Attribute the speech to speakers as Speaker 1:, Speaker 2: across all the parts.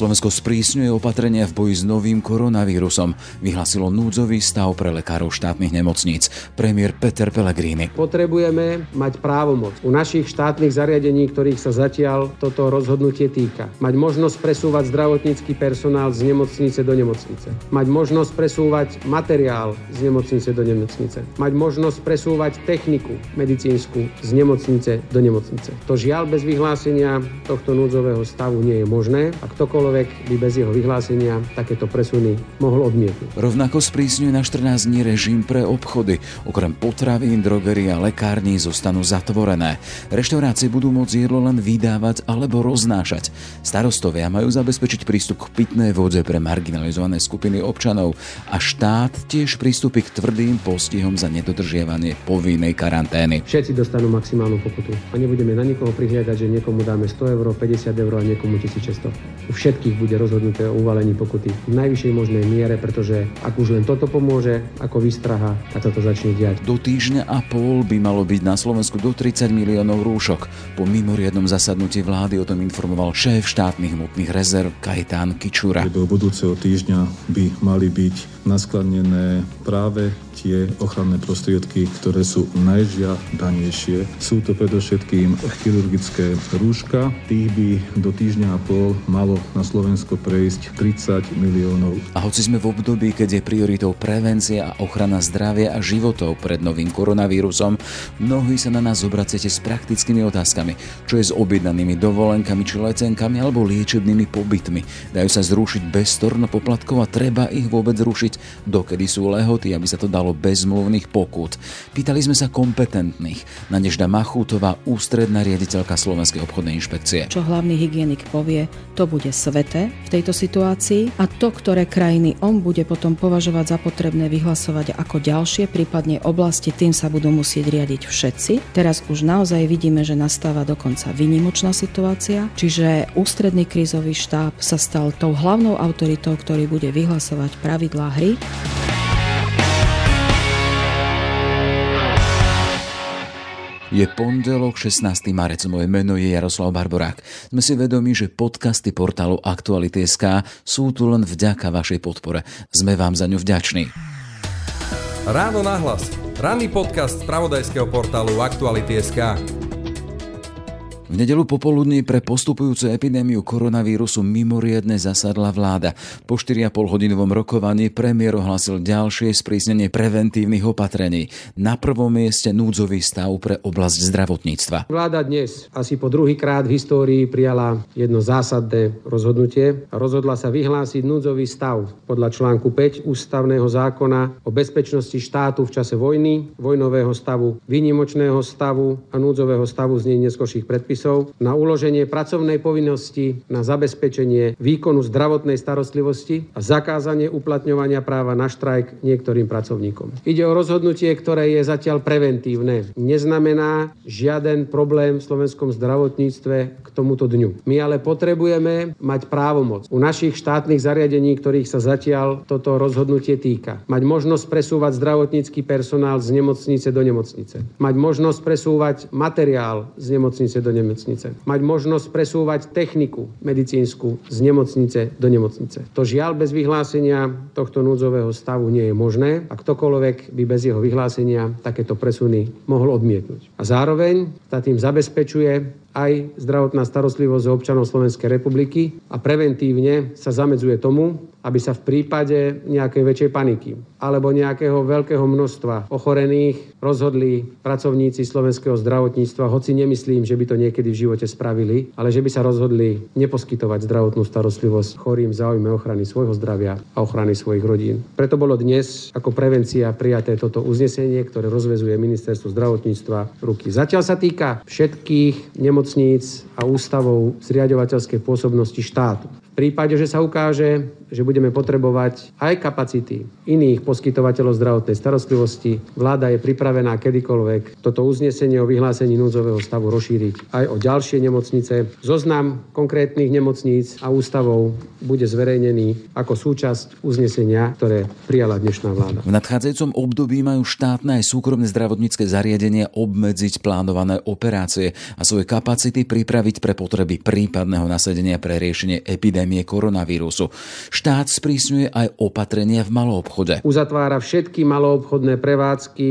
Speaker 1: Slovensko sprísňuje opatrenia v boji s novým koronavírusom. Vyhlasilo núdzový stav pre lekárov štátnych nemocníc. Premiér Peter Pellegrini.
Speaker 2: Potrebujeme mať právomoc u našich štátnych zariadení, ktorých sa zatiaľ toto rozhodnutie týka. Mať možnosť presúvať zdravotnícky personál z nemocnice do nemocnice. Mať možnosť presúvať materiál z nemocnice do nemocnice. Mať možnosť presúvať techniku medicínsku z nemocnice do nemocnice. To žiaľ bez vyhlásenia tohto núdzového stavu nie je možné a ktokoľvek by bez jeho vyhlásenia takéto presuny mohol odmietnúť.
Speaker 1: Rovnako sprísňuje na 14 dní režim pre obchody. Okrem potravín, drogerí a lekární zostanú zatvorené. Reštaurácie budú môcť jedlo len vydávať alebo roznášať. Starostovia majú zabezpečiť prístup k pitnej vode pre marginalizované skupiny občanov a štát tiež prístupy k tvrdým postihom za nedodržiavanie povinnej karantény.
Speaker 2: Všetci dostanú maximálnu pokutu a nebudeme na nikoho prihliadať, že niekomu dáme 100 eur, 50 eur a niekomu 1600. U všetkých bude rozhodnuté o uvalení pokuty v najvyššej možnej miere, pretože ak už len toto pomôže ako výstraha, tak sa to začne diať.
Speaker 1: Do týždňa a pol by malo byť na Slovensku do 30 miliónov rúšok. Po mimoriadnom zasadnutí vlády o tom informoval šéf štátnych hmotných rezerv Kajtán Kičura.
Speaker 3: Do budúceho týždňa by mali byť naskladnené práve tie ochranné prostriedky, ktoré sú najžiadanejšie. Sú to predovšetkým chirurgické rúška. Tých by do týždňa a pol malo na Slovensko prejsť 30 miliónov.
Speaker 1: A hoci sme v období, keď je prioritou prevencia a ochrana zdravia a životov pred novým koronavírusom, mnohí sa na nás obracete s praktickými otázkami, čo je s objednanými dovolenkami či letenkami alebo liečebnými pobytmi. Dajú sa zrušiť bez storno poplatkov a treba ich vôbec zrušiť, dokedy sú lehoty, aby sa to dalo bez zmluvných pokút. Pýtali sme sa kompetentných. Nadežda Machútová, ústredná riaditeľka Slovenskej obchodnej inšpekcie.
Speaker 4: Čo hlavný hygienik povie, to bude svete v tejto situácii a to, ktoré krajiny on bude potom považovať za potrebné vyhlasovať ako ďalšie, prípadne oblasti, tým sa budú musieť riadiť všetci. Teraz už naozaj vidíme, že nastáva dokonca vynimočná situácia, čiže ústredný krízový štáb sa stal tou hlavnou autoritou, ktorý bude vyhlasovať pravidlá hry.
Speaker 1: Je pondelok 16. marec, moje meno je Jaroslav Barborák. Sme si vedomi, že podcasty portálu Aktuality.sk sú tu len vďaka vašej podpore. Sme vám za ňu vďační.
Speaker 5: Ráno nahlas. Ranný podcast z pravodajského portálu Aktuality.sk.
Speaker 1: V nedelu popoludní pre postupujúcu epidémiu koronavírusu mimoriadne zasadla vláda. Po 4,5 hodinovom rokovaní premiér ohlasil ďalšie sprísnenie preventívnych opatrení. Na prvom mieste núdzový stav pre oblasť zdravotníctva.
Speaker 2: Vláda dnes asi po druhý krát v histórii prijala jedno zásadné rozhodnutie. Rozhodla sa vyhlásiť núdzový stav podľa článku 5 ústavného zákona o bezpečnosti štátu v čase vojny, vojnového stavu, výnimočného stavu a núdzového stavu z nej neskôrších predpisov predpisov na uloženie pracovnej povinnosti na zabezpečenie výkonu zdravotnej starostlivosti a zakázanie uplatňovania práva na štrajk niektorým pracovníkom. Ide o rozhodnutie, ktoré je zatiaľ preventívne. Neznamená žiaden problém v slovenskom zdravotníctve k tomuto dňu. My ale potrebujeme mať právomoc u našich štátnych zariadení, ktorých sa zatiaľ toto rozhodnutie týka. Mať možnosť presúvať zdravotnícky personál z nemocnice do nemocnice. Mať možnosť presúvať materiál z nemocnice do nemocnice nemocnice. Mať možnosť presúvať techniku medicínsku z nemocnice do nemocnice. To žiaľ bez vyhlásenia tohto núdzového stavu nie je možné a ktokoľvek by bez jeho vyhlásenia takéto presuny mohol odmietnúť. A zároveň sa tým zabezpečuje aj zdravotná starostlivosť občanov Slovenskej republiky a preventívne sa zamedzuje tomu, aby sa v prípade nejakej väčšej paniky alebo nejakého veľkého množstva ochorených rozhodli pracovníci slovenského zdravotníctva, hoci nemyslím, že by to niekedy v živote spravili, ale že by sa rozhodli neposkytovať zdravotnú starostlivosť chorým v záujme ochrany svojho zdravia a ochrany svojich rodín. Preto bolo dnes ako prevencia prijaté toto uznesenie, ktoré rozvezuje ministerstvo zdravotníctva ruky. Zatiaľ sa týka všetkých nemocníc a ústavov zriadovateľskej pôsobnosti štátu. Prípade, že sa ukáže, že budeme potrebovať aj kapacity iných poskytovateľov zdravotnej starostlivosti, vláda je pripravená kedykoľvek toto uznesenie o vyhlásení núdzového stavu rozšíriť aj o ďalšie nemocnice. Zoznam konkrétnych nemocníc a ústavov bude zverejnený ako súčasť uznesenia, ktoré prijala dnešná vláda.
Speaker 1: V nadchádzajúcom období majú štátne aj súkromné zdravotnícke zariadenia obmedziť plánované operácie a svoje kapacity pripraviť pre potreby prípadného nasadenia pre riešenie epidémie epidémie koronavírusu. Štát sprísňuje aj opatrenia v maloobchode.
Speaker 2: Uzatvára všetky maloobchodné prevádzky,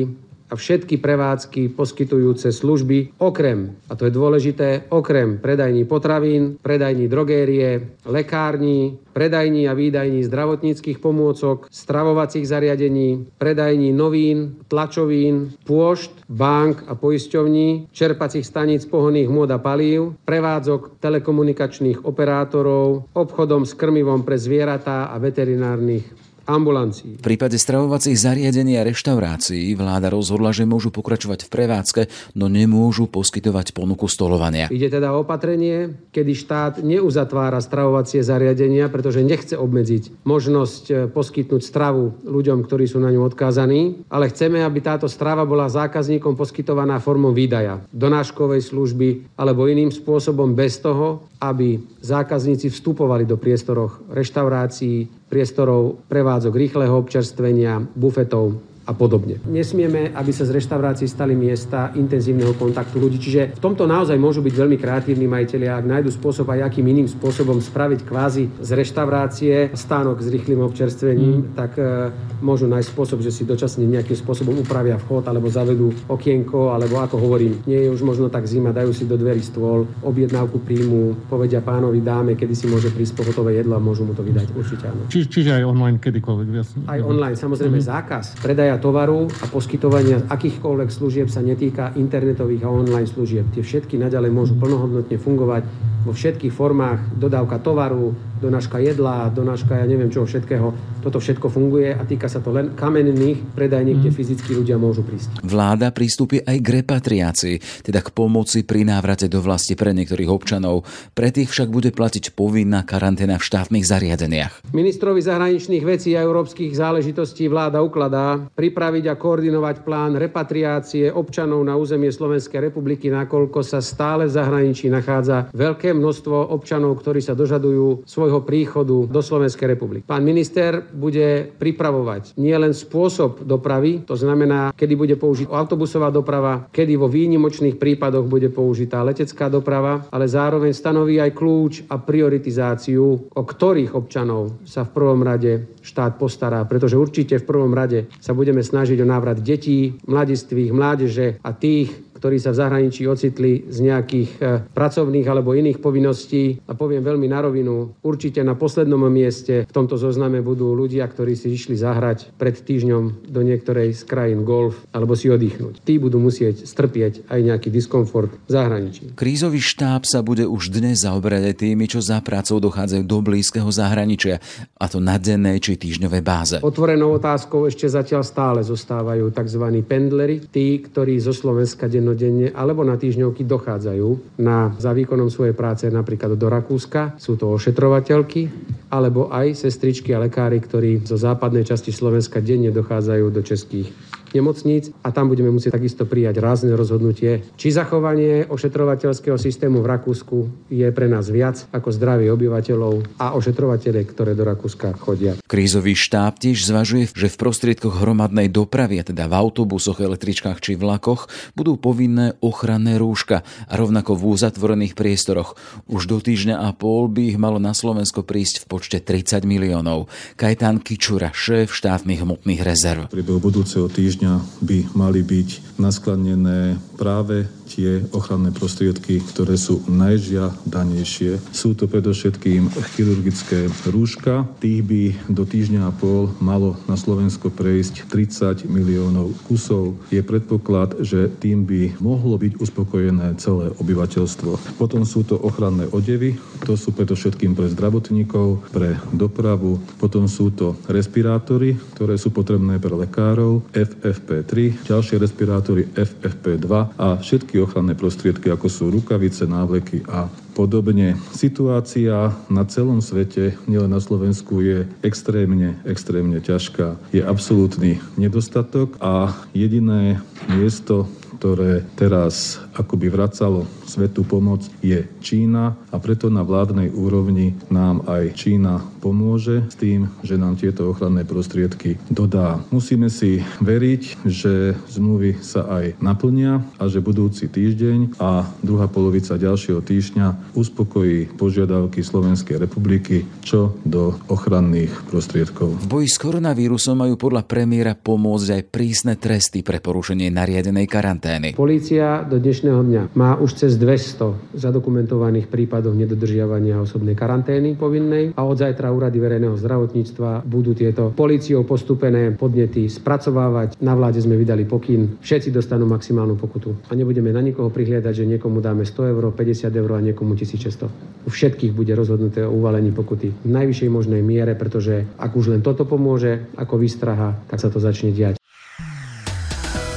Speaker 2: a všetky prevádzky poskytujúce služby okrem, a to je dôležité, okrem predajní potravín, predajní drogérie, lekární, predajní a výdajní zdravotníckých pomôcok, stravovacích zariadení, predajní novín, tlačovín, pôšt, bank a poisťovní, čerpacích staníc pohonných môd a palív, prevádzok telekomunikačných operátorov, obchodom s krmivom pre zvieratá a veterinárnych ambulancií.
Speaker 1: V prípade stravovacích zariadení a reštaurácií vláda rozhodla, že môžu pokračovať v prevádzke, no nemôžu poskytovať ponuku stolovania.
Speaker 2: Ide teda o opatrenie, kedy štát neuzatvára stravovacie zariadenia, pretože nechce obmedziť možnosť e, poskytnúť stravu ľuďom, ktorí sú na ňu odkázaní, ale chceme, aby táto strava bola zákazníkom poskytovaná formou výdaja, donáškovej služby alebo iným spôsobom bez toho, aby zákazníci vstupovali do priestoroch reštaurácií, priestorov prevádzok rýchleho občerstvenia, bufetov a podobne. Nesmieme, aby sa z reštaurácií stali miesta intenzívneho kontaktu ľudí, čiže v tomto naozaj môžu byť veľmi kreatívni majiteľia, ak nájdu spôsob aj akým iným spôsobom spraviť kvázi z reštaurácie stánok s rýchlym občerstvením, mm. tak e, môžu nájsť spôsob, že si dočasne nejakým spôsobom upravia vchod alebo zavedú okienko, alebo ako hovorím, nie je už možno tak zima, dajú si do dverí stôl, objednávku príjmu, povedia pánovi dáme, kedy si môže prísť pohotové jedlo a môžu mu to vydať. Určite áno.
Speaker 6: Či, čiže aj online kedykoľvek. Jasne.
Speaker 2: Aj online, samozrejme mm. zákaz predaja tovaru a poskytovania akýchkoľvek služieb sa netýka internetových a online služieb. Tie všetky naďalej môžu plnohodnotne fungovať vo všetkých formách dodávka tovaru, donáška jedla, donáška ja neviem čoho všetkého. Toto všetko funguje a týka sa to len kamenných predajní, mm. kde mhm. fyzicky ľudia môžu prísť.
Speaker 1: Vláda pristúpi aj k repatriácii, teda k pomoci pri návrate do vlasti pre niektorých občanov. Pre tých však bude platiť povinná karanténa v štátnych zariadeniach.
Speaker 2: Ministrovi zahraničných vecí a európskych záležitostí vláda ukladá pripraviť a koordinovať plán repatriácie občanov na územie Slovenskej republiky, nakoľko sa stále v zahraničí nachádza veľké množstvo občanov, ktorí sa dožadujú svoj svojho príchodu do Slovenskej republiky. Pán minister bude pripravovať nielen spôsob dopravy, to znamená, kedy bude použitá autobusová doprava, kedy vo výnimočných prípadoch bude použitá letecká doprava, ale zároveň stanoví aj kľúč a prioritizáciu, o ktorých občanov sa v prvom rade štát postará, pretože určite v prvom rade sa budeme snažiť o návrat detí, mladistvých, mládeže a tých, ktorí sa v zahraničí ocitli z nejakých e, pracovných alebo iných povinností. A poviem veľmi na rovinu, určite na poslednom mieste v tomto zozname budú ľudia, ktorí si išli zahrať pred týždňom do niektorej z krajín golf alebo si oddychnúť. Tí budú musieť strpieť aj nejaký diskomfort v zahraničí.
Speaker 1: Krízový štáb sa bude už dnes zaoberať tými, čo za prácou dochádzajú do blízkeho zahraničia, a to na dennej či týždňovej báze.
Speaker 2: Otvorenou otázkou ešte zatiaľ stále zostávajú tzv. pendlery, tí, ktorí zo Slovenska denno dennodenne alebo na týždňovky dochádzajú na, za výkonom svojej práce napríklad do Rakúska. Sú to ošetrovateľky alebo aj sestričky a lekári, ktorí zo západnej časti Slovenska denne dochádzajú do českých nemocníc a tam budeme musieť takisto prijať rázne rozhodnutie, či zachovanie ošetrovateľského systému v Rakúsku je pre nás viac ako zdravie obyvateľov a ošetrovateľe, ktoré do Rakúska chodia.
Speaker 1: Krízový štáb tiež zvažuje, že v prostriedkoch hromadnej dopravy, teda v autobusoch, električkách či vlakoch, budú povinné ochranné rúška a rovnako v uzatvorených priestoroch. Už do týždňa a pol by ich malo na Slovensko prísť v počte 30 miliónov. Kajtán Kičura, šéf štátnych hmotných rezerv.
Speaker 3: Pri budúceho týždňa týždňa by mali byť naskladnené práve tie ochranné prostriedky, ktoré sú najžiadanejšie. Sú to predovšetkým chirurgické rúška. Tých by do týždňa a pol malo na Slovensko prejsť 30 miliónov kusov. Je predpoklad, že tým by mohlo byť uspokojené celé obyvateľstvo. Potom sú to ochranné odevy, to sú predovšetkým pre zdravotníkov, pre dopravu. Potom sú to respirátory, ktoré sú potrebné pre lekárov, FFP3, ďalšie respirátory FFP2 a všetky ochranné prostriedky, ako sú rukavice, návleky a podobne. Situácia na celom svete, nielen na Slovensku, je extrémne, extrémne ťažká. Je absolútny nedostatok a jediné miesto, ktoré teraz akoby vracalo svetú pomoc, je Čína a preto na vládnej úrovni nám aj Čína pomôže s tým, že nám tieto ochranné prostriedky dodá. Musíme si veriť, že zmluvy sa aj naplnia a že budúci týždeň a druhá polovica ďalšieho týždňa uspokojí požiadavky Slovenskej republiky čo do ochranných prostriedkov.
Speaker 1: V boji s koronavírusom majú podľa premiéra pomôcť aj prísne tresty pre porušenie nariadenej karantény.
Speaker 2: Polícia do dnešného dňa má už cez 200 zadokumentovaných prípadov nedodržiavania osobnej karantény povinnej a od zajtra úrady verejného zdravotníctva budú tieto políciou postúpené podnety spracovávať. Na vláde sme vydali pokyn, všetci dostanú maximálnu pokutu a nebudeme na nikoho prihliadať, že niekomu dáme 100 eur, 50 eur a niekomu 1600. U všetkých bude rozhodnuté o uvalení pokuty v najvyššej možnej miere, pretože ak už len toto pomôže ako výstraha, tak sa to začne diať.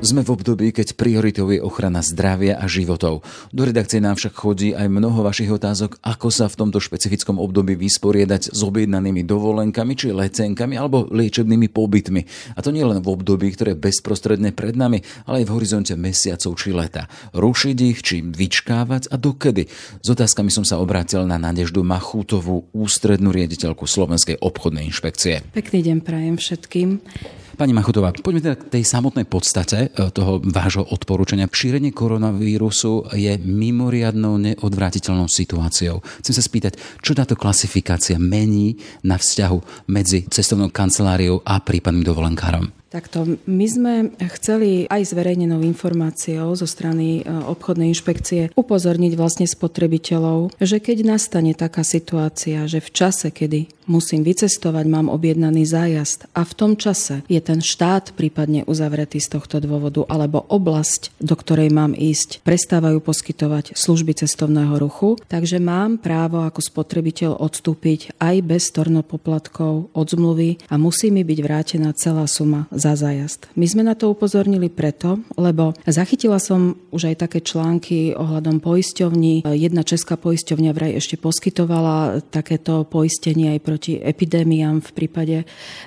Speaker 1: Sme v období, keď prioritou je ochrana zdravia a životov. Do redakcie nám však chodí aj mnoho vašich otázok, ako sa v tomto špecifickom období vysporiadať s objednanými dovolenkami či letenkami alebo liečebnými pobytmi. A to nie len v období, ktoré je bezprostredne pred nami, ale aj v horizonte mesiacov či leta. Rušiť ich či vyčkávať a dokedy? S otázkami som sa obrátil na Nadeždu Machutovú, ústrednú riaditeľku Slovenskej obchodnej inšpekcie.
Speaker 4: Pekný deň prajem všetkým.
Speaker 1: Pani Machutová, poďme teda k tej samotnej podstate e, toho vášho odporúčania. Šírenie koronavírusu je mimoriadnou neodvratiteľnou situáciou. Chcem sa spýtať, čo táto klasifikácia mení na vzťahu medzi cestovnou kanceláriou a prípadným dovolenkárom?
Speaker 4: Takto, my sme chceli aj zverejnenou informáciou zo strany e, obchodnej inšpekcie upozorniť vlastne spotrebiteľov, že keď nastane taká situácia, že v čase, kedy musím vycestovať, mám objednaný zájazd a v tom čase je ten štát prípadne uzavretý z tohto dôvodu alebo oblasť, do ktorej mám ísť, prestávajú poskytovať služby cestovného ruchu, takže mám právo ako spotrebiteľ odstúpiť aj bez tornopoplatkov od zmluvy a musí mi byť vrátená celá suma za zájazd. My sme na to upozornili preto, lebo zachytila som už aj také články ohľadom poisťovní. Jedna česká poisťovňa vraj ešte poskytovala takéto poistenie aj proti epidémiám v prípade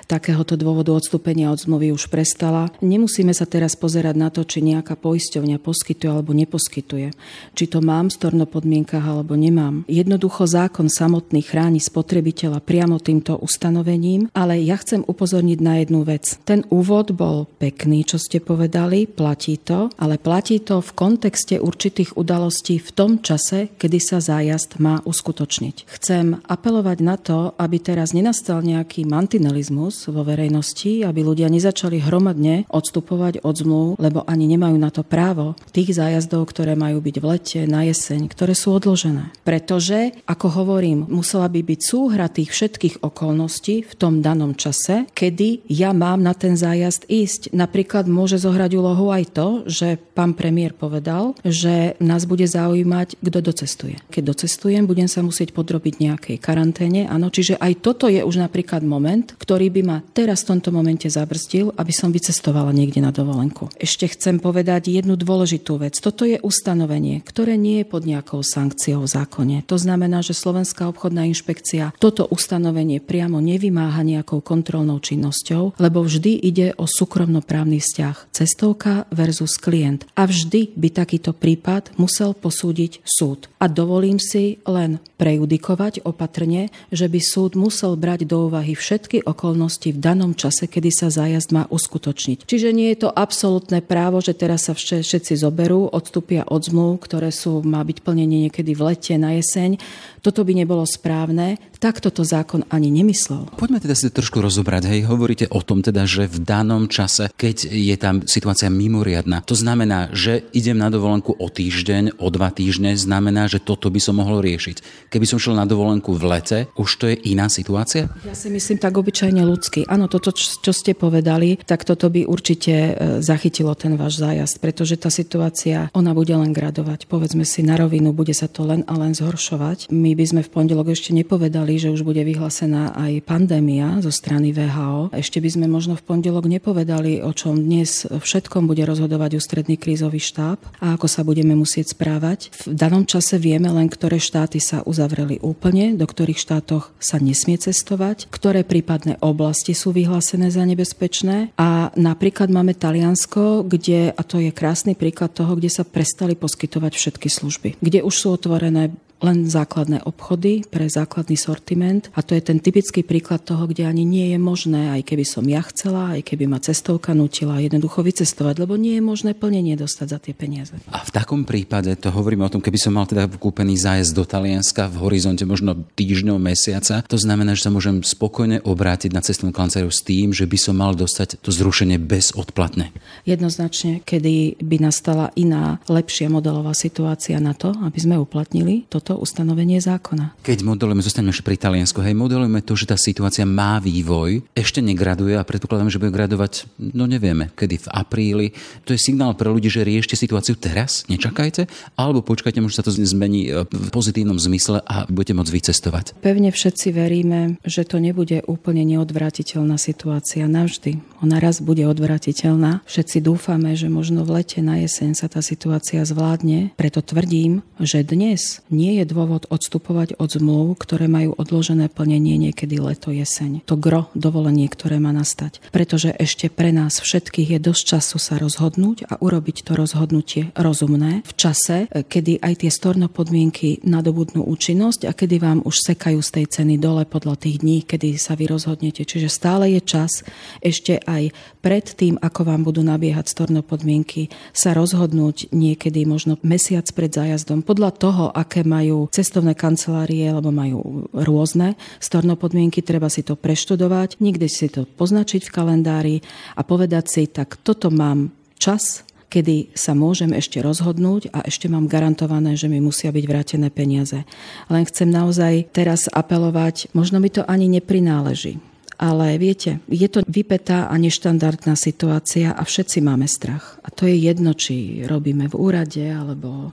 Speaker 4: takéhoto dôvodu odstúpenia od zmluvy už prestala. Nemusíme sa teraz pozerať na to, či nejaká poisťovňa poskytuje alebo neposkytuje. Či to mám v stornopodmienkach alebo nemám. Jednoducho zákon samotný chráni spotrebiteľa priamo týmto ustanovením, ale ja chcem upozorniť na jednu vec. Ten úvod bol pekný, čo ste povedali, platí to, ale platí to v kontexte určitých udalostí v tom čase, kedy sa zájazd má uskutočniť. Chcem apelovať na to, aby teraz nenastal nejaký mantinelizmus vo verejnosti, aby ľudia nezačali hromadne odstupovať od zmluv, lebo ani nemajú na to právo tých zájazdov, ktoré majú byť v lete, na jeseň, ktoré sú odložené. Pretože, ako hovorím, musela by byť súhra tých všetkých okolností v tom danom čase, kedy ja mám na ten zájazd zájazd ísť. Napríklad môže zohrať úlohu aj to, že pán premiér povedal, že nás bude zaujímať, kto docestuje. Keď docestujem, budem sa musieť podrobiť nejakej karanténe. Áno, čiže aj toto je už napríklad moment, ktorý by ma teraz v tomto momente zabrstil, aby som vycestovala niekde na dovolenku. Ešte chcem povedať jednu dôležitú vec. Toto je ustanovenie, ktoré nie je pod nejakou sankciou v zákone. To znamená, že Slovenská obchodná inšpekcia toto ustanovenie priamo nevymáha nejakou kontrolnou činnosťou, lebo vždy ide ide o súkromnoprávny vzťah cestovka versus klient. A vždy by takýto prípad musel posúdiť súd. A dovolím si len prejudikovať opatrne, že by súd musel brať do úvahy všetky okolnosti v danom čase, kedy sa zájazd má uskutočniť. Čiže nie je to absolútne právo, že teraz sa všetci zoberú, odstúpia od zmluv, ktoré sú, má byť plnenie niekedy v lete, na jeseň. Toto by nebolo správne. Takto to zákon ani nemyslel.
Speaker 1: Poďme teda si trošku rozobrať. Hej, hovoríte o tom teda, že v danom čase, keď je tam situácia mimoriadná. To znamená, že idem na dovolenku o týždeň, o dva týždne, znamená, že toto by som mohol riešiť. Keby som šiel na dovolenku v lete, už to je iná situácia?
Speaker 4: Ja si myslím tak obyčajne ľudský. Áno, toto, čo ste povedali, tak toto by určite e, zachytilo ten váš zájazd, pretože tá situácia, ona bude len gradovať. Povedzme si na rovinu, bude sa to len a len zhoršovať. My by sme v pondelok ešte nepovedali, čakali, že už bude vyhlásená aj pandémia zo strany VHO. Ešte by sme možno v pondelok nepovedali, o čom dnes všetkom bude rozhodovať ústredný krízový štáb a ako sa budeme musieť správať. V danom čase vieme len, ktoré štáty sa uzavreli úplne, do ktorých štátoch sa nesmie cestovať, ktoré prípadné oblasti sú vyhlásené za nebezpečné a napríklad máme Taliansko, kde, a to je krásny príklad toho, kde sa prestali poskytovať všetky služby, kde už sú otvorené len základné obchody pre základný sortiment a to je ten typický príklad toho, kde ani nie je možné, aj keby som ja chcela, aj keby ma cestovka nutila jednoducho vycestovať, lebo nie je možné plnenie dostať za tie peniaze.
Speaker 1: A v takom prípade to hovoríme o tom, keby som mal teda kúpený zájazd do Talianska v horizonte možno týždňov, mesiaca, to znamená, že sa môžem spokojne obrátiť na cestovnú kanceláriu s tým, že by som mal dostať to zrušenie bezodplatné.
Speaker 4: Jednoznačne, kedy by nastala iná, lepšia modelová situácia na to, aby sme uplatnili toto to ustanovenie zákona.
Speaker 1: Keď modelujeme, zostaneme ešte pri Taliansku, hej, modelujeme to, že tá situácia má vývoj, ešte negraduje a predpokladám, že bude gradovať, no nevieme, kedy v apríli. To je signál pre ľudí, že riešte situáciu teraz, nečakajte, alebo počkajte, možno sa to zmení e, v pozitívnom zmysle a budete môcť vycestovať.
Speaker 4: Pevne všetci veríme, že to nebude úplne neodvratiteľná situácia navždy. Ona raz bude odvratiteľná. Všetci dúfame, že možno v lete na jeseň sa tá situácia zvládne. Preto tvrdím, že dnes nie je dôvod odstupovať od zmluv, ktoré majú odložené plnenie niekedy leto, jeseň. To gro dovolenie, ktoré má nastať. Pretože ešte pre nás všetkých je dosť času sa rozhodnúť a urobiť to rozhodnutie rozumné v čase, kedy aj tie storno podmienky nadobudnú účinnosť a kedy vám už sekajú z tej ceny dole podľa tých dní, kedy sa vy rozhodnete. Čiže stále je čas ešte aj pred tým, ako vám budú nabiehať storno podmienky, sa rozhodnúť niekedy možno mesiac pred zájazdom podľa toho, aké majú majú cestovné kancelárie, lebo majú rôzne storno podmienky, treba si to preštudovať, nikde si to poznačiť v kalendári a povedať si, tak toto mám čas, kedy sa môžem ešte rozhodnúť a ešte mám garantované, že mi musia byť vrátené peniaze. Len chcem naozaj teraz apelovať, možno mi to ani neprináleží. Ale viete, je to vypetá a neštandardná situácia a všetci máme strach. A to je jedno, či robíme v úrade alebo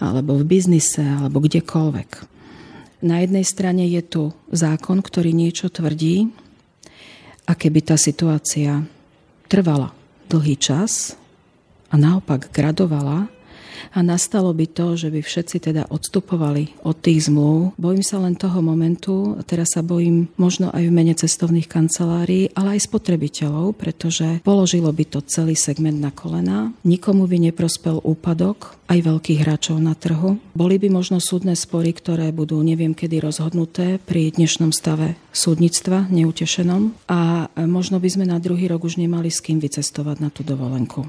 Speaker 4: alebo v biznise, alebo kdekoľvek. Na jednej strane je tu zákon, ktorý niečo tvrdí a keby tá situácia trvala dlhý čas a naopak gradovala, a nastalo by to, že by všetci teda odstupovali od tých zmluv. Bojím sa len toho momentu, teraz sa bojím možno aj v mene cestovných kancelárií, ale aj spotrebiteľov, pretože položilo by to celý segment na kolena. Nikomu by neprospel úpadok, aj veľkých hráčov na trhu. Boli by možno súdne spory, ktoré budú neviem kedy rozhodnuté pri dnešnom stave súdnictva neutešenom a možno by sme na druhý rok už nemali s kým vycestovať na tú dovolenku.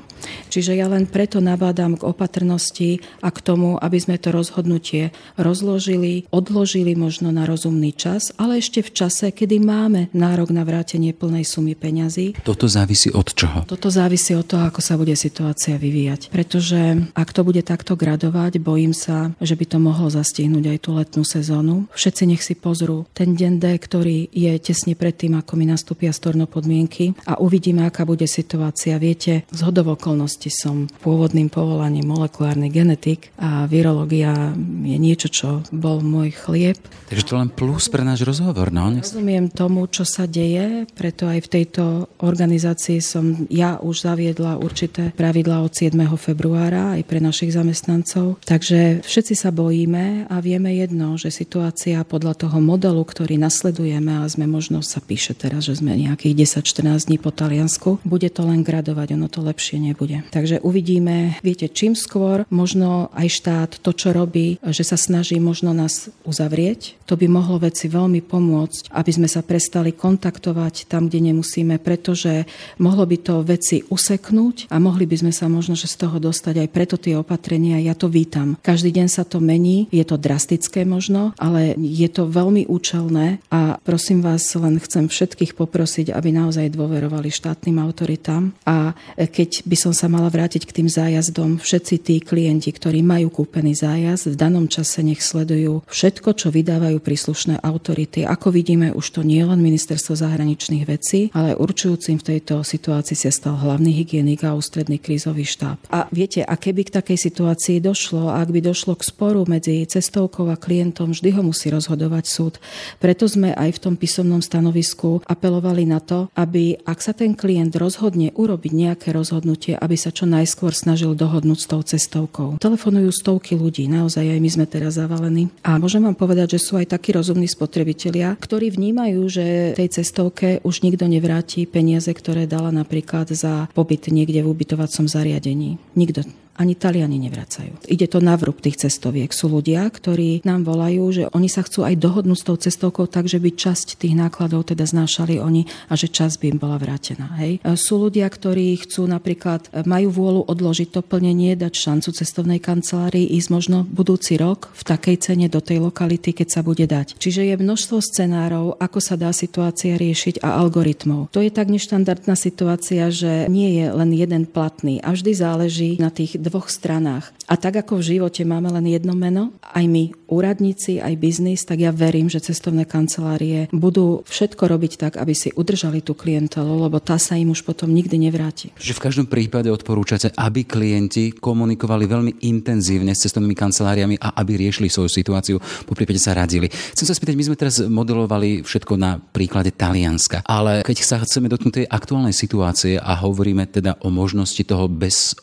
Speaker 4: Čiže ja len preto nabádam k opatrnosti a k tomu, aby sme to rozhodnutie rozložili, odložili možno na rozumný čas, ale ešte v čase, kedy máme nárok na vrátenie plnej sumy peňazí.
Speaker 1: Toto závisí od čoho?
Speaker 4: Toto závisí od toho, ako sa bude situácia vyvíjať. Pretože ak to bude takto gradovať, bojím sa, že by to mohlo zastihnúť aj tú letnú sezónu. Všetci nech si pozrú ten deň D, ktorý je tesne pred tým, ako mi nastúpia storno podmienky a uvidíme, aká bude situácia. Viete, z hodov okolností som pôvodným povolaním molekulárny genetik a virológia je niečo, čo bol môj chlieb.
Speaker 1: Takže to len plus pre náš rozhovor, no?
Speaker 4: Rozumiem tomu, čo sa deje, preto aj v tejto organizácii som ja už zaviedla určité pravidlá od 7. februára aj pre našich zamestnancov. Takže všetci sa bojíme a vieme jedno, že situácia podľa toho modelu, ktorý nasledujeme a sme možno sa píše teraz, že sme nejakých 10-14 dní po Taliansku, bude to len gradovať, ono to lepšie nebude. Takže uvidíme, viete, čím skôr možno aj štát to, čo robí, že sa snaží možno nás uzavrieť, to by mohlo veci veľmi pomôcť, aby sme sa prestali kontaktovať tam, kde nemusíme, pretože mohlo by to veci useknúť a mohli by sme sa možno že z toho dostať aj preto tie opatrenia opatrenia, ja to vítam. Každý deň sa to mení, je to drastické možno, ale je to veľmi účelné a prosím vás, len chcem všetkých poprosiť, aby naozaj dôverovali štátnym autoritám a keď by som sa mala vrátiť k tým zájazdom. Všetci tí klienti, ktorí majú kúpený zájazd, v danom čase nech sledujú všetko, čo vydávajú príslušné autority. Ako vidíme, už to nie len ministerstvo zahraničných vecí, ale určujúcim v tejto situácii sa stal hlavný hygienik a ústredný krízový štáb. A viete, a keby k takej situácii došlo, ak by došlo k sporu medzi cestovkou a klientom, vždy ho musí rozhodovať súd. Preto sme aj v tom písomnom stanovisku apelovali na to, aby ak sa ten klient rozhodne urobiť nejaké rozhodnutie, aby sa čo najskôr snažil dohodnúť s tou cestovkou. Telefonujú stovky ľudí, naozaj aj my sme teraz zavalení. A môžem vám povedať, že sú aj takí rozumní spotrebitelia, ktorí vnímajú, že tej cestovke už nikto nevráti peniaze, ktoré dala napríklad za pobyt niekde v ubytovacom zariadení. Nikto ani Taliani nevracajú. Ide to na vrúb tých cestoviek. Sú ľudia, ktorí nám volajú, že oni sa chcú aj dohodnúť s tou cestovkou tak, že by časť tých nákladov teda znášali oni a že časť by im bola vrátená. Hej. E, sú ľudia, ktorí chcú napríklad, e, majú vôľu odložiť to plnenie, dať šancu cestovnej kancelárii ísť možno budúci rok v takej cene do tej lokality, keď sa bude dať. Čiže je množstvo scenárov, ako sa dá situácia riešiť a algoritmov. To je tak neštandardná situácia, že nie je len jeden platný a vždy záleží na tých dvoch stranách. A tak ako v živote máme len jedno meno, aj my, úradníci, aj biznis, tak ja verím, že cestovné kancelárie budú všetko robiť tak, aby si udržali tú klientelu, lebo tá sa im už potom nikdy nevráti.
Speaker 1: Že v každom prípade odporúčate, aby klienti komunikovali veľmi intenzívne s cestovnými kanceláriami a aby riešili svoju situáciu, po prípade sa radili. Chcem sa spýtať, my sme teraz modelovali všetko na príklade Talianska, ale keď sa chceme dotknúť tej aktuálnej situácie a hovoríme teda o možnosti toho bez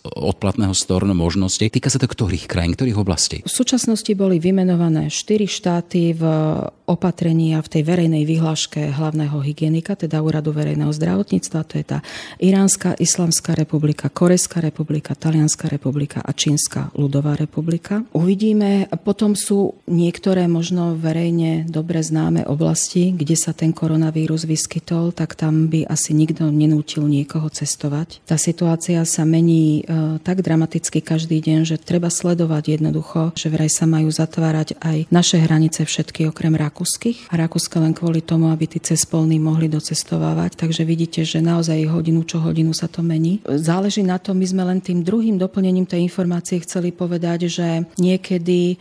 Speaker 1: storno možnosti, týka sa to ktorých krajín, ktorých oblastí?
Speaker 4: V súčasnosti boli vymenované štyri štáty v opatrení a v tej verejnej vyhláške hlavného hygienika, teda Úradu verejného zdravotníctva, to je tá Iránska, Islamská republika, Korejská republika, Talianská republika a Čínska ľudová republika. Uvidíme, potom sú niektoré možno verejne dobre známe oblasti, kde sa ten koronavírus vyskytol, tak tam by asi nikto nenútil niekoho cestovať. Tá situácia sa mení e, tak dramaticky každý deň, že treba sledovať jednoducho, že vraj sa majú zatvárať aj naše hranice všetky okrem rakúskych a Rakúska len kvôli tomu, aby tí cespolní mohli docestovávať. Takže vidíte, že naozaj hodinu čo hodinu sa to mení. Záleží na tom, my sme len tým druhým doplnením tej informácie chceli povedať, že niekedy e,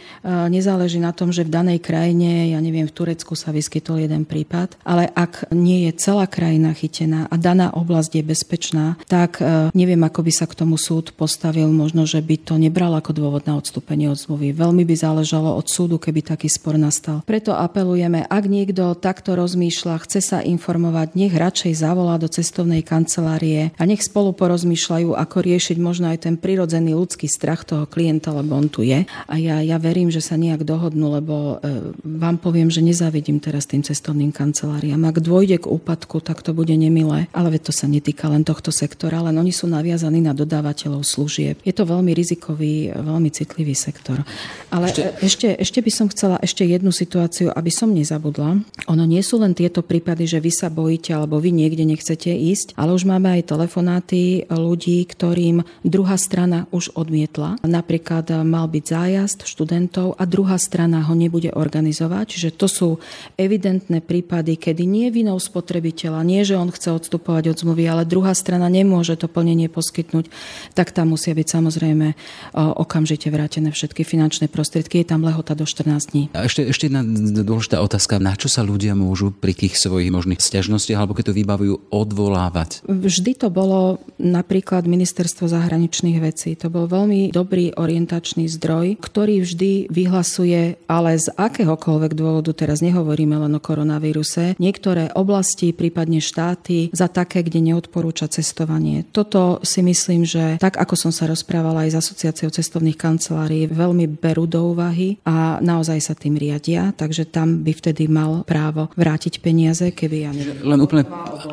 Speaker 4: nezáleží na tom, že v danej krajine, ja neviem, v Turecku sa vyskytol jeden prípad, ale ak nie je celá krajina chytená a daná oblasť je bezpečná, tak e, neviem, ako by sa k tomu súd postavil, možno, že by to nebral ako dôvod na odstúpenie od zmluvy. Veľmi by záležalo od súdu, keby taký spor nastal. Preto apel apelujeme, ak niekto takto rozmýšľa, chce sa informovať, nech radšej zavolá do cestovnej kancelárie a nech spolu porozmýšľajú, ako riešiť možno aj ten prirodzený ľudský strach toho klienta, lebo on tu je. A ja, ja verím, že sa nejak dohodnú, lebo e, vám poviem, že nezavidím teraz tým cestovným kanceláriám. Ak dôjde k úpadku, tak to bude nemilé, ale to sa netýka len tohto sektora, len oni sú naviazaní na dodávateľov služieb. Je to veľmi rizikový, veľmi citlivý sektor. Ale ešte, ešte, ešte by som chcela ešte jednu situáciu, aby som nezabudla. Ono nie sú len tieto prípady, že vy sa bojíte alebo vy niekde nechcete ísť, ale už máme aj telefonáty ľudí, ktorým druhá strana už odmietla. Napríklad mal byť zájazd študentov a druhá strana ho nebude organizovať. Čiže to sú evidentné prípady, kedy nie vinou spotrebiteľa, nie že on chce odstupovať od zmluvy, ale druhá strana nemôže to plnenie poskytnúť, tak tam musia byť samozrejme okamžite vrátené všetky finančné prostriedky. Je tam lehota do 14 dní.
Speaker 1: A ešte, ešte jedna dôležitá otázka, na čo sa ľudia môžu pri tých svojich možných stiažnostiach alebo keď to vybavujú odvolávať?
Speaker 4: Vždy to bolo napríklad ministerstvo zahraničných vecí. To bol veľmi dobrý orientačný zdroj, ktorý vždy vyhlasuje, ale z akéhokoľvek dôvodu, teraz nehovoríme len o koronavíruse, niektoré oblasti, prípadne štáty za také, kde neodporúča cestovanie. Toto si myslím, že tak ako som sa rozprávala aj s asociáciou cestovných kancelárií, veľmi berú do úvahy a naozaj sa tým riadia, takže tam by vtedy mal právo vrátiť peniaze, keby ja neviem.
Speaker 1: Len úplne...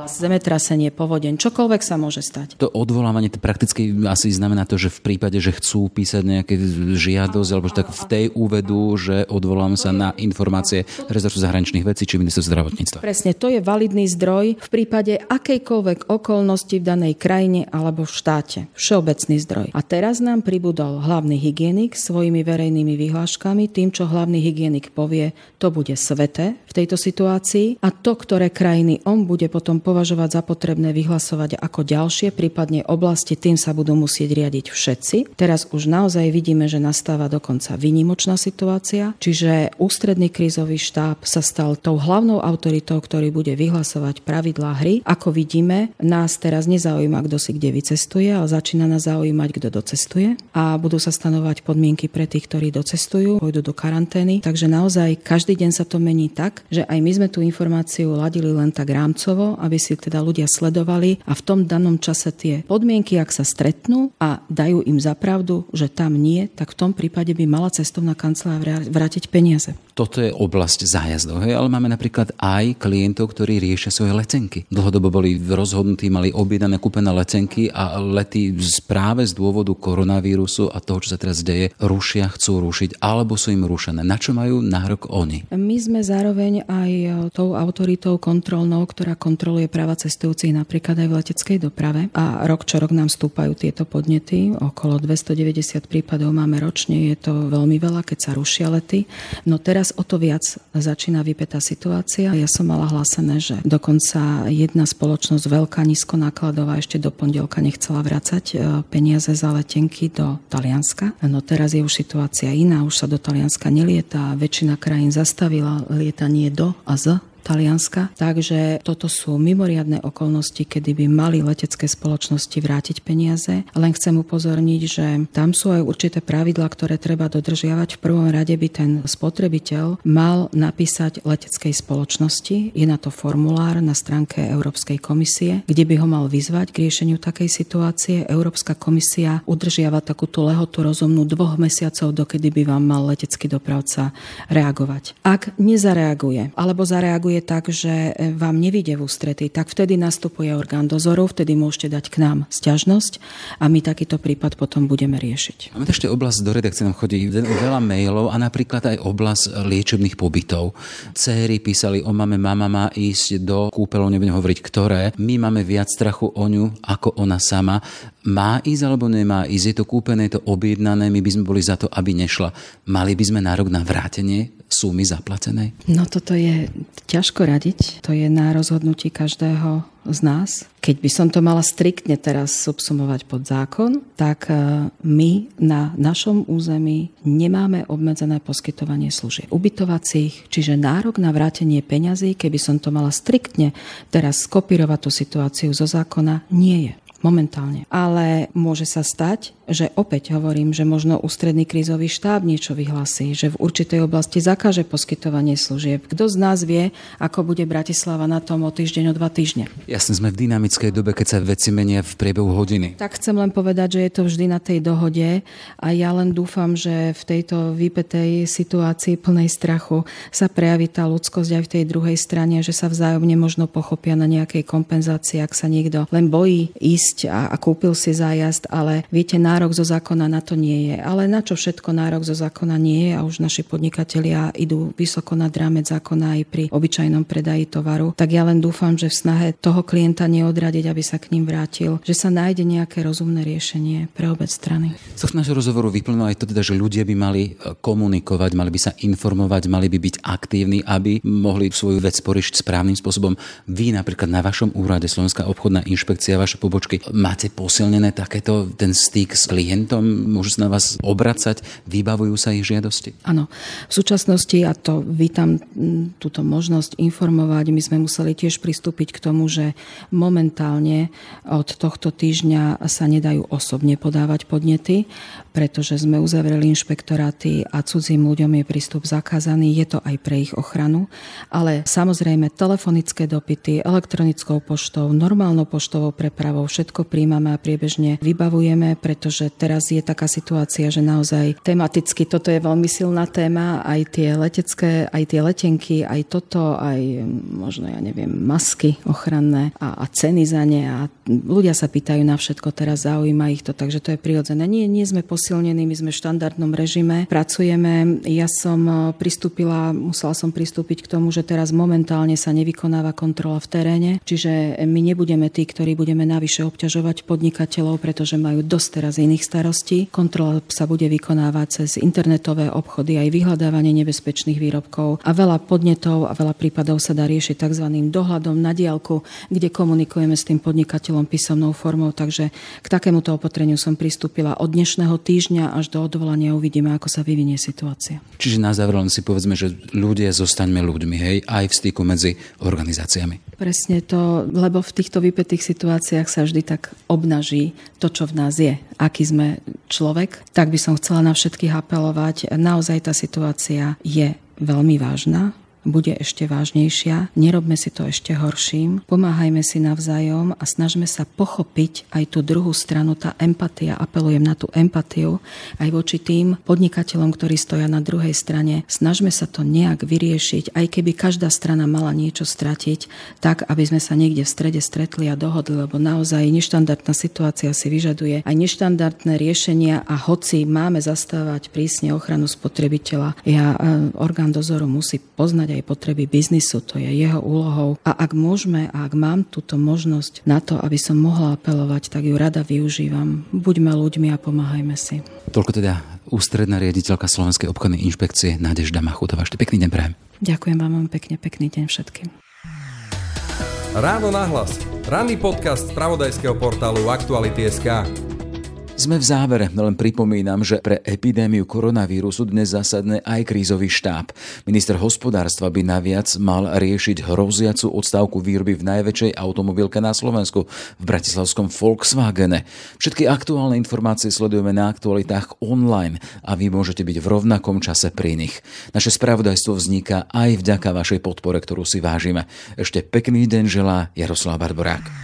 Speaker 4: Zemetrasenie, povodeň, čokoľvek sa môže stať.
Speaker 1: To odvolávanie to prakticky asi znamená to, že v prípade, že chcú písať nejaké žiadosť, alebo tak v tej úvedu, že odvolám sa na informácie rezortu zahraničných vecí či ministerstva zdravotníctva.
Speaker 4: Presne, to je validný zdroj v prípade akejkoľvek okolnosti v danej krajine alebo v štáte. Všeobecný zdroj. A teraz nám pribudol hlavný hygienik svojimi verejnými vyhláškami, tým, čo hlavný hygienik povie, to bude sveté v tejto situácii a to, ktoré krajiny on bude potom považovať za potrebné vyhlasovať ako ďalšie, prípadne oblasti, tým sa budú musieť riadiť všetci. Teraz už naozaj vidíme, že nastáva dokonca výnimočná situácia, čiže ústredný krízový štáb sa stal tou hlavnou autoritou, ktorý bude vyhlasovať pravidlá hry. Ako vidíme, nás teraz nezaujíma, kto si kde vycestuje, ale začína nás zaujímať, kto docestuje a budú sa stanovať podmienky pre tých, ktorí docestujú, pôjdu do karantény. Takže naozaj každý deň sa to mení tak, že aj my sme tú informáciu ladili len tak rámcovo, aby si teda ľudia sledovali a v tom danom čase tie podmienky, ak sa stretnú a dajú im zapravdu, že tam nie, tak v tom prípade by mala cestovná kancelária vrátiť peniaze.
Speaker 1: Toto je oblasť zájazdov, ale máme napríklad aj klientov, ktorí riešia svoje letenky. Dlhodobo boli rozhodnutí, mali objednané kúpené letenky a lety práve z dôvodu koronavírusu a toho, čo sa teraz deje, rušia, chcú rušiť alebo sú im rušené. Na čo majú nárok oni?
Speaker 4: My sme zároveň aj tou autoritou kontrolnou, ktorá kontroluje práva cestujúcich napríklad aj v leteckej doprave a rok čo rok nám stúpajú tieto podnety. Okolo 290 prípadov máme ročne, je to veľmi veľa, keď sa rušia lety. No Teraz o to viac začína vypetá situácia. Ja som mala hlásené, že dokonca jedna spoločnosť veľká nízkonákladová ešte do pondelka nechcela vrácať e, peniaze za letenky do Talianska. No teraz je už situácia iná, už sa do Talianska nelieta, väčšina krajín zastavila lietanie do a z Talianska. Takže toto sú mimoriadne okolnosti, kedy by mali letecké spoločnosti vrátiť peniaze. Len chcem upozorniť, že tam sú aj určité pravidlá, ktoré treba dodržiavať. V prvom rade by ten spotrebiteľ mal napísať leteckej spoločnosti. Je na to formulár na stránke Európskej komisie, kde by ho mal vyzvať k riešeniu takej situácie. Európska komisia udržiava takúto lehotu rozumnú dvoch mesiacov, dokedy by vám mal letecký dopravca reagovať. Ak nezareaguje alebo zareaguje funguje tak, že e, vám nevíde v ústretí, tak vtedy nastupuje orgán dozoru, vtedy môžete dať k nám sťažnosť a my takýto prípad potom budeme riešiť.
Speaker 1: Máme ešte oblasť, do redakcie nám chodí veľa mailov a napríklad aj oblasť liečebných pobytov. Céry písali o mame, mama má ísť do kúpeľov, nebudem hovoriť ktoré. My máme viac strachu o ňu ako ona sama. Má ísť alebo nemá ísť? Je to kúpené, je to objednané, my by sme boli za to, aby nešla. Mali by sme nárok na vrátenie sumy zaplatenej?
Speaker 4: No toto je ťažko radiť. To je na rozhodnutí každého z nás. Keď by som to mala striktne teraz subsumovať pod zákon, tak e, my na našom území nemáme obmedzené poskytovanie služieb ubytovacích, čiže nárok na vrátenie peňazí, keby som to mala striktne teraz skopírovať tú situáciu zo zákona, nie je momentálne. Ale môže sa stať, že opäť hovorím, že možno ústredný krízový štáb niečo vyhlasí, že v určitej oblasti zakáže poskytovanie služieb. Kto z nás vie, ako bude Bratislava na tom o týždeň, o dva týždne?
Speaker 1: Jasne, sme v dynamickej dobe, keď sa veci menia v priebehu hodiny.
Speaker 4: Tak chcem len povedať, že je to vždy na tej dohode a ja len dúfam, že v tejto vypetej situácii plnej strachu sa prejaví tá ľudskosť aj v tej druhej strane, že sa vzájomne možno pochopia na nejakej kompenzácii, ak sa niekto len bojí ísť a, a kúpil si zájazd, ale viete, nárok zo zákona na to nie je. Ale na čo všetko nárok zo zákona nie je a už naši podnikatelia idú vysoko nad rámec zákona aj pri obyčajnom predaji tovaru, tak ja len dúfam, že v snahe toho klienta neodradiť, aby sa k ním vrátil, že sa nájde nejaké rozumné riešenie pre obe strany.
Speaker 1: Z nášho rozhovoru vyplnilo aj to teda, že ľudia by mali e, komunikovať, mali by sa informovať, mali by byť aktívni, aby mohli svoju vec poriešiť správnym spôsobom. Vy napríklad na vašom úrade Slovenská obchodná inšpekcia, vaše pobočky, Máte posilnené takéto ten styk s klientom? Môžu sa na vás obracať? Vybavujú sa ich žiadosti?
Speaker 4: Áno. V súčasnosti, a to vítam túto možnosť informovať, my sme museli tiež pristúpiť k tomu, že momentálne od tohto týždňa sa nedajú osobne podávať podnety, pretože sme uzavreli inšpektoráty a cudzím ľuďom je prístup zakázaný. Je to aj pre ich ochranu. Ale samozrejme telefonické dopity, elektronickou poštou, normálnou poštovou prepravou, všetko príjmame a priebežne vybavujeme, pretože teraz je taká situácia, že naozaj tematicky toto je veľmi silná téma, aj tie letecké, aj tie letenky, aj toto, aj možno, ja neviem, masky ochranné a, a ceny za ne a ľudia sa pýtajú na všetko, teraz zaujíma ich to, takže to je prirodzené. Nie, nie sme posilnení, my sme v štandardnom režime, pracujeme. Ja som e, pristúpila, musela som pristúpiť k tomu, že teraz momentálne sa nevykonáva kontrola v teréne, čiže my nebudeme tí, ktorí budeme navyše obťažovať podnikateľov, pretože majú dosť teraz iných starostí. Kontrola sa bude vykonávať cez internetové obchody, aj vyhľadávanie nebezpečných výrobkov a veľa podnetov a veľa prípadov sa dá riešiť tzv. dohľadom na diálku, kde komunikujeme s tým podnikateľom písomnou formou. Takže k takémuto opatreniu som pristúpila od dnešného týždňa až do odvolania. Uvidíme, ako sa vyvinie situácia.
Speaker 1: Čiže na záver len si povedzme, že ľudia zostaňme ľuďmi, hej, aj v styku medzi organizáciami.
Speaker 4: Presne to, lebo v týchto vypetých situáciách sa vždy tak obnaží to, čo v nás je, aký sme človek. Tak by som chcela na všetkých apelovať. Naozaj tá situácia je veľmi vážna bude ešte vážnejšia. Nerobme si to ešte horším. Pomáhajme si navzájom a snažme sa pochopiť aj tú druhú stranu, tá empatia. Apelujem na tú empatiu aj voči tým podnikateľom, ktorí stoja na druhej strane. Snažme sa to nejak vyriešiť, aj keby každá strana mala niečo stratiť, tak aby sme sa niekde v strede stretli a dohodli, lebo naozaj neštandardná situácia si vyžaduje aj neštandardné riešenia a hoci máme zastávať prísne ochranu spotrebiteľa, ja e, orgán dozoru musí poznať aj potreby biznisu, to je jeho úlohou. A ak môžeme a ak mám túto možnosť na to, aby som mohla apelovať, tak ju rada využívam. Buďme ľuďmi a pomáhajme si.
Speaker 1: Toľko teda ústredná riaditeľka Slovenskej obchodnej inšpekcie Nadežda Machutová. Ešte pekný deň prajem.
Speaker 4: Ďakujem vám pekne, pekný deň všetkým.
Speaker 5: Ráno nahlas. Ranný podcast z pravodajského portálu Aktuality.sk.
Speaker 1: Sme v závere, len pripomínam, že pre epidémiu koronavírusu dnes zasadne aj krízový štáb. Minister hospodárstva by naviac mal riešiť hroziacu odstávku výroby v najväčšej automobilke na Slovensku, v bratislavskom Volkswagene. Všetky aktuálne informácie sledujeme na aktualitách online a vy môžete byť v rovnakom čase pri nich. Naše spravodajstvo vzniká aj vďaka vašej podpore, ktorú si vážime. Ešte pekný deň želá Jaroslav Barborák.